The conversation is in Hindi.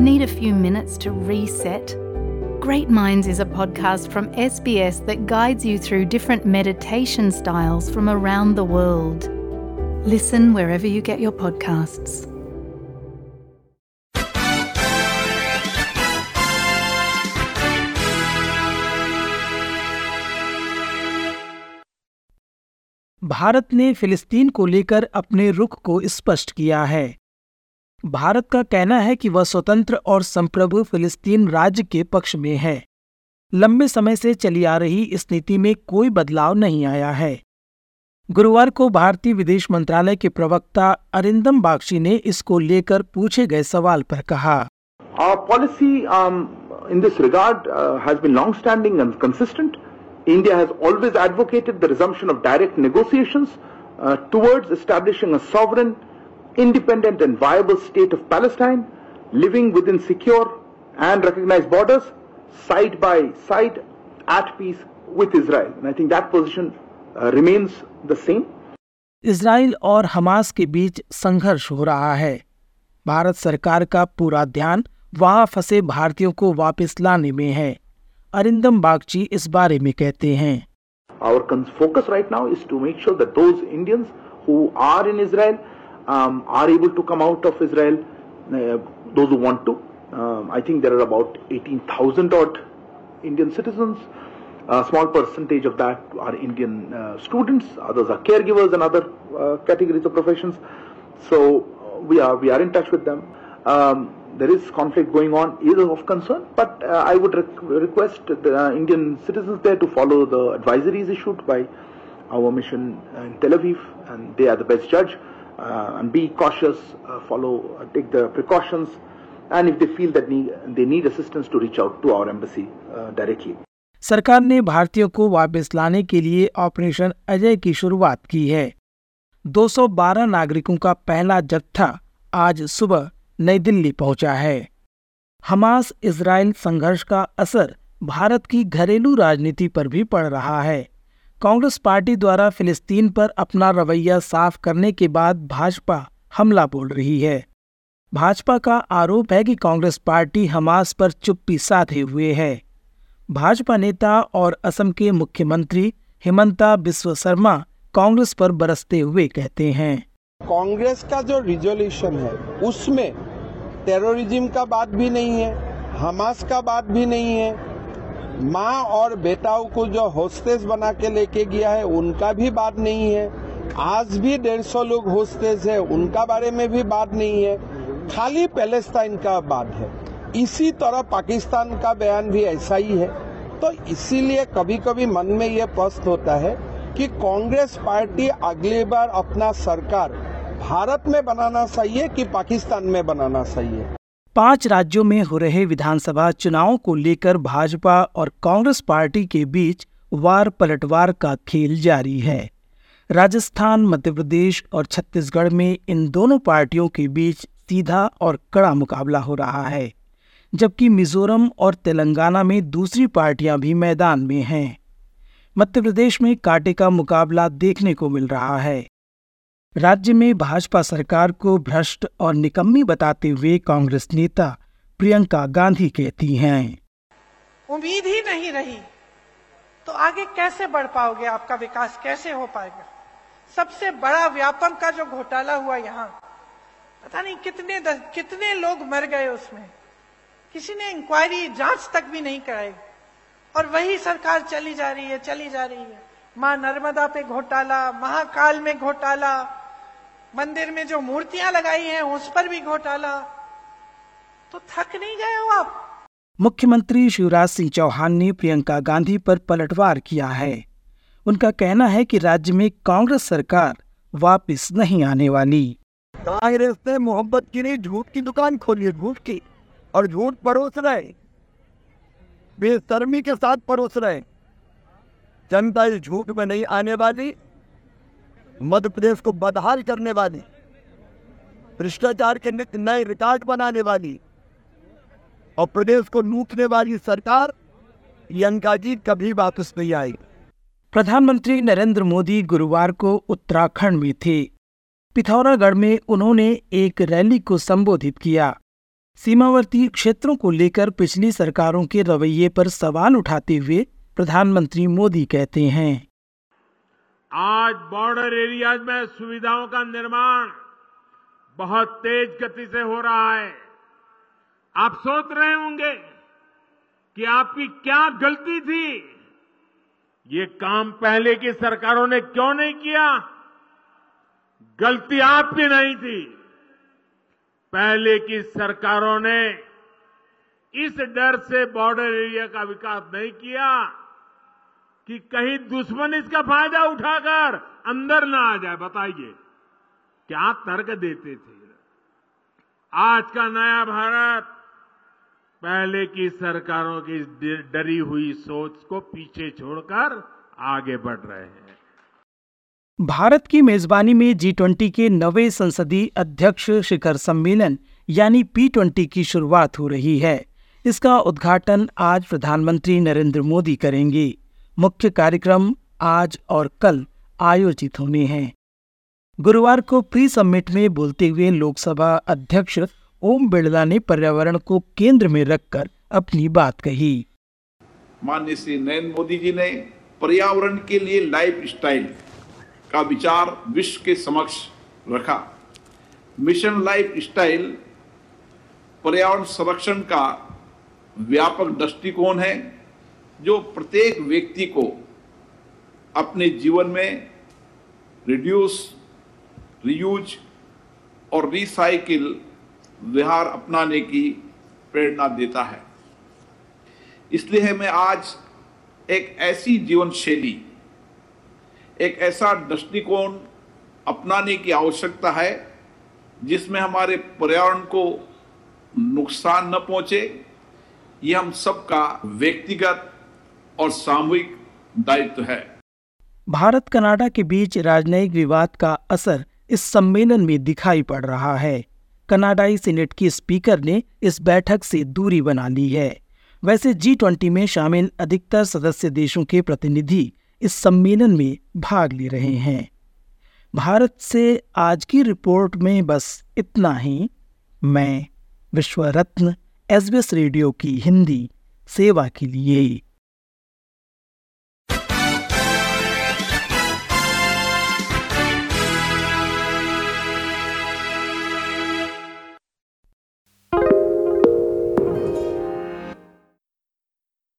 Need a few minutes to reset? Great Minds is a podcast from SBS that guides you through different meditation styles from around the world. Listen wherever you get your podcasts. Bharat ने फिलिस्तीन को लेकर अपने रुख को स्पष्ट किया है भारत का कहना है कि वह स्वतंत्र और संप्रभु फिलिस्तीन राज्य के पक्ष में है लंबे समय से चली आ रही इस नीति में कोई बदलाव नहीं आया है गुरुवार को भारतीय विदेश मंत्रालय के प्रवक्ता अरिंदम बागची ने इसको लेकर पूछे गए सवाल पर कहा um, in this regard uh, has been long-standing and consistent. India has always advocated the resumption of direct negotiations uh, towards establishing a sovereign, independent and viable state of Palestine, living within secure and recognized borders, side by side, at peace with Israel. And I think that position uh, remains the same. Israel और हमास के बीच संघर्ष हो रहा है भारत सरकार का पूरा ध्यान वहां फंसे भारतीयों को वापस लाने में है अरिंदम बागची इस बारे में कहते हैं Our cons- focus right now is to make sure that those Indians who are in Israel um, are able to come out of Israel, uh, those who want to. Um, I think there are about 18,000 odd Indian citizens. A small percentage of that are Indian uh, students, others are caregivers and other uh, categories of professions. So uh, we are we are in touch with them. Um, there is conflict going on, is of concern, but uh, I would request the Indian citizens there to follow the advisories issued by our mission in Tel Aviv, and they are the best judge. Uh, and be cautious, uh, follow, uh, take the precautions, and if they feel that need, they need assistance, to reach out to our embassy uh, directly. सरकार ने भारतीयों को वापस लाने के लिए ऑपरेशन अजय की शुरुआत की है 212 नागरिकों का पहला जत्था आज सुबह नई दिल्ली पहुँचा है हमास इसराइल संघर्ष का असर भारत की घरेलू राजनीति पर भी पड़ रहा है कांग्रेस पार्टी द्वारा फिलिस्तीन पर अपना रवैया साफ़ करने के बाद भाजपा हमला बोल रही है। भाजपा का आरोप है कि कांग्रेस पार्टी हमास पर चुप्पी साधे हुए है। भाजपा नेता और असम के मुख्यमंत्री हिमंता बिस्व शर्मा कांग्रेस पर बरसते हुए कहते हैं। कांग्रेस का जो रिजोल्यूशन है, उसमें टेररिज्म का बात भी नहीं है, हमास का बात भी नहीं है माँ और बेटाओं को जो होस्टेस बना के लेके गया है, उनका भी बात नहीं है। आज भी डेढ़ सौ लोग होस्टेस है, उनका बारे में भी बात नहीं है। खाली पैलेस्टाइन का बात है। इसी तरह पाकिस्तान का बयान भी ऐसा ही है। तो इसीलिए कभी कभी मन में ये प्रश्न होता है कि कांग्रेस पार्टी अगली बार अपना सरकार भारत में बनाना चाहिए कि पाकिस्तान में बनाना चाहिए पाँच राज्यों में हो रहे विधानसभा चुनावों को लेकर भाजपा और कांग्रेस पार्टी के बीच वार पलटवार का खेल जारी है। राजस्थान मध्य प्रदेश और छत्तीसगढ़ में इन दोनों पार्टियों के बीच सीधा और कड़ा मुकाबला हो रहा है, जबकि मिजोरम और तेलंगाना में दूसरी पार्टियाँ भी मैदान में हैं। मध्य प्रदेश में कांटे का मुकाबला देखने को मिल रहा है। राज्य में भाजपा सरकार को भ्रष्ट और निकम्मी बताते हुए कांग्रेस नेता प्रियंका गांधी कहती हैं। उम्मीद ही नहीं रही। तो आगे कैसे बढ़ पाओगे? आपका विकास कैसे हो पाएगा? सबसे बड़ा व्यापम का जो घोटाला हुआ यहाँ पता नहीं कितने दस, कितने लोग मर गए उसमें। किसी ने इंक्वायरी जाँच तक भी नहीं कराई। और वही सरकार चली जा रही है चली जा रही है। माँ नर्मदा पे घोटाला महाकाल में घोटाला मंदिर में जो मूर्तियाँ लगाई हैं उस पर भी घोटाला। तो थक नहीं गए हो आप? मुख्यमंत्री शिवराज सिंह चौहान ने प्रियंका गांधी पर पलटवार किया है। उनका कहना है कि राज्य में कांग्रेस सरकार वापस नहीं आने वाली। कांग्रेस ने मोहब्बत की नहीं झूठ की दुकान खोली है झूठ की। और झूठ परोस रहे बेशर्मी के साथ परोस रहे जनता इस झूठ में नहीं आने वाली। मध्य प्रदेश को बदहाल करने वाली, भ्रष्टाचार के नए रिकॉर्ड बनाने वाली और प्रदेश को लूटने वाली सरकार प्रियंका जी कभी वापस नहीं आएगी प्रधानमंत्री नरेंद्र मोदी गुरुवार को उत्तराखंड में थे। पिथौरागढ़ में उन्होंने एक रैली को संबोधित किया। सीमावर्ती क्षेत्रों को लेकर पिछली सरकारों के रवैये पर सवाल उठाते हुए प्रधानमंत्री मोदी कहते हैं। आज बॉर्डर एरियाज़ में सुविधाओं का निर्माण बहुत तेज गति से हो रहा है। आप सोच रहे होंगे कि आपकी क्या गलती थी? ये काम पहले की सरकारों ने क्यों नहीं किया? गलती आपकी नहीं थी। पहले की सरकारों ने इस डर से बॉर्डर एरिया का विकास नहीं किया। कि कहीं दुश्मन इसका फ़ायदा उठाकर अंदर ना आ जाए। बताइए, क्या तर्क देते थे? आज का नया भारत, पहले की सरकारों की डरी हुई सोच को पीछे छोड़कर आगे बढ़ रहे हैं। भारत की मेजबानी में जी ट्वेंटी के नवे संसदीय अध्यक्ष शिखर सम्मेलन, यानी पी ट्वेंटी की शुरुआत हो रही है। इसका उद्घाटन आज प्रधानमंत्री नरेंद्र मोदी करेंगे। मुख्य कार्यक्रम आज और कल आयोजित होने हैं। गुरुवार को प्री समिट में बोलते हुए लोकसभा अध्यक्ष ओम बिड़ला ने पर्यावरण को केंद्र में रखकर अपनी बात कही। माननीय श्री नरेंद्र मोदी जी ने पर्यावरण के लिए लाइफ स्टाइल का विचार विश्व के समक्ष रखा। मिशन लाइफ स्टाइल पर्यावरण संरक्षण का व्यापक दृष्टिकोण है। जो प्रत्येक व्यक्ति को अपने जीवन में रिड्यूस रियूज और रिसाइकिल विहार अपनाने की प्रेरणा देता है। इसलिए मैं आज एक ऐसी जीवन शैली, एक ऐसा दृष्टिकोण अपनाने की आवश्यकता है, जिसमें हमारे पर्यावरण को नुकसान न पहुँचे। ये हम सबका व्यक्तिगत और सामूहिक दायित्व है। भारत कनाडा के बीच राजनयिक विवाद का असर इस सम्मेलन में दिखाई पड़ रहा है। कनाडाई सीनेट की स्पीकर ने इस बैठक से दूरी बना ली है। वैसे जी ट्वेंटी में शामिल अधिकतर सदस्य देशों के प्रतिनिधि इस सम्मेलन में भाग ले रहे हैं। भारत से आज की रिपोर्ट में बस इतना ही। मैं विश्व रत्न एस रेडियो की हिंदी, सेवा के लिए।